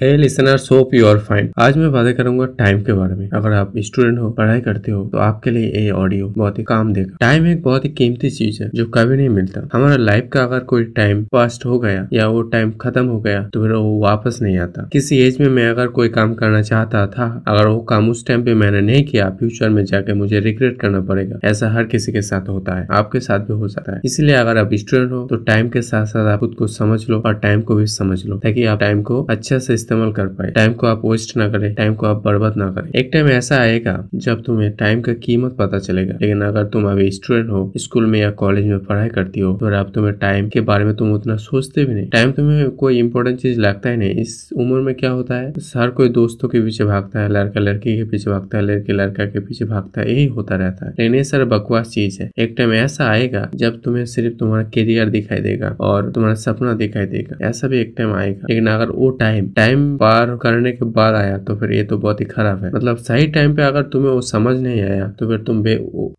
Hey listener hope you fine आज मैं बातें करूँगा टाइम के बारे में। अगर आप स्टूडेंट हो, पढ़ाई करते हो तो आपके लिए ये ऑडियो बहुत ही काम देगा। टाइम एक बहुत ही कीमती चीज़ है, जो कभी नहीं मिलता। हमारा लाइफ का अगर कोई टाइम पास्ट हो गया, या वो टाइम खत्म हो गया तो फिर वो वापस नहीं आता। किसी एज में मैं अगर कोई काम करना चाहता था, अगर वो काम उस टाइम पे मैंने नहीं किया फ्यूचर में जाके मुझे रिग्रेट करना पड़ेगा। ऐसा हर किसी के साथ होता है, आपके साथ भी हो सकता है। इसलिए अगर आप स्टूडेंट हो तो टाइम के साथ साथ आप खुद को समझ लो, और टाइम को भी समझ लो, ताकि आप टाइम को अच्छा से इस्तेमाल कर पाए। टाइम को आप वेस्ट ना करें टाइम को आप बर्बाद ना करें। एक टाइम ऐसा आएगा जब तुम्हें टाइम का कीमत पता चलेगा। लेकिन अगर तुम अभी स्टूडेंट हो स्कूल में या कॉलेज में पढ़ाई करती हो तो अब तुम्हें टाइम के बारे में तुम उतना सोचते भी नहीं। टाइम तुम्हें कोई इंपॉर्टेंट चीज़ लगता ही नहीं। इस उम्र में क्या होता है? हर कोई दोस्तों के पीछे भागता है, लड़का लड़की के पीछे भागता है, लड़की लड़का के पीछे भागता है, यही होता रहता है। लेकिन ये सारा बकवास चीज़ है। एक टाइम ऐसा आएगा जब तुम्हें सिर्फ़ तुम्हारा करियर दिखाई देगा और तुम्हारा सपना दिखाई देगा। ऐसा भी एक टाइम आएगा। लेकिन अगर वो टाइम टाइम पार करने के बाद आया तो फिर ये तो बहुत ही खराब है। मतलब सही टाइम पे अगर तुम्हें वो समझ नहीं आया तो फिर तुम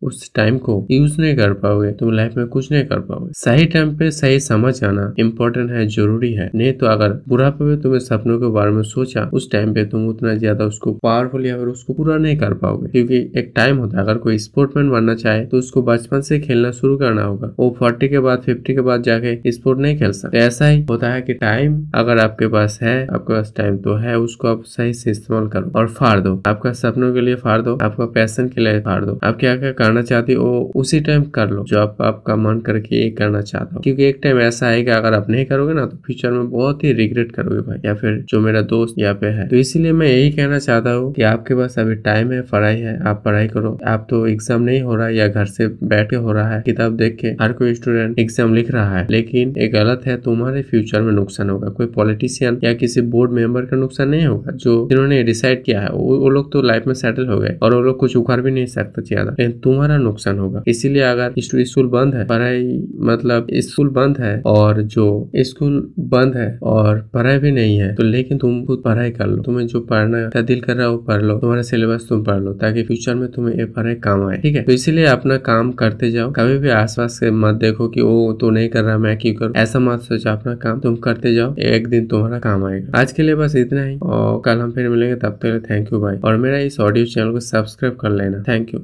उस टाइम को यूज़ नहीं कर पाओगे, तुम लाइफ में कुछ नहीं कर पाओगे। सही टाइम पे सही समझ आना इम्पोर्टेंट है, ज़रूरी है। नहीं तो अगर बुढ़ापे में तुम्हें सपनों के बारे में सोचा, उस टाइम पे तुम उतना ज़्यादा उसको पावरफुल या फिर उसको पूरा नहीं कर पाओगे। क्योंकि एक टाइम होता है, अगर कोई स्पोर्टमैन बनना चाहे तो उसको बचपन से खेलना शुरू करना होगा। वो फोर्टी के बाद फिफ्टी के बाद जाके स्पोर्ट नहीं खेल सकते। ऐसा ही होता है कि टाइम अगर आपके पास है, आपके पास टाइम तो है, उसको आप सही से इस्तेमाल करो और फाड़ दो। आपका सपनों के लिए फाड़ दो, आपका पैसन के लिए फाड़ दो। आप क्या क्या करना चाहते हो, उसी टाइम कर लो। जो आप, आपका मन करके ये करना चाहता हो। क्योंकि एक टाइम ऐसा है आएगा, अगर आप नहीं करोगे ना तो फ्यूचर में बहुत ही रिग्रेट करोगे भाई। या फिर जो मेरा दोस्त यहाँ पे है। तो इसीलिए मैं यही कहना चाहता हूँ कि आपके पास अभी टाइम है, पढ़ाई है, आप पढ़ाई करो। आप तो एग्ज़ाम नहीं हो रहा या घर से बैठ के हो रहा है। किताब देख के हर कोई स्टूडेंट एग्ज़ाम लिख रहा है। लेकिन ये गलत है, तुम्हारे फ्यूचर में नुकसान होगा। कोई पॉलिटिशियन या किसी बोर्ड मेंबर का नुकसान नहीं होगा जो जिन्होंने डिसाइड किया है वो, वो लोग तो लाइफ में सेटल हो गए और वो लोग कुछ उखाड़ भी नहीं सकते ज़्यादा। लेकिन तुम्हारा नुकसान होगा। इसीलिए अगर स्कूल बंद है पढ़ाई मतलब स्कूल बंद है और जो स्कूल बंद है और पढ़ाई भी नहीं है तो लेकिन तुम खुद पढ़ाई कर लो। तुम्हें जो पढ़ना का दिल कर रहा है वो पढ़ लो। तुम्हारा सिलेबस तुम पढ़ लो ताकि फ्यूचर में तुम्हें ये पढ़ाई काम आए। ठीक है? तो इसीलिए अपना काम करते जाओ। कभी भी आसपास से मत देखो कि वो तो नहीं कर रहा मैं क्यों करूँ? ऐसा मत सोचो। अपना काम तुम करते जाओ। एक दिन तुम्हारा काम आएगा। आज के लिए बस इतना ही। और कल हम फिर मिलेंगे, तब तक थैंक यू भाई और मेरा इस ऑडियो चैनल को सब्सक्राइब कर लेना। Thank you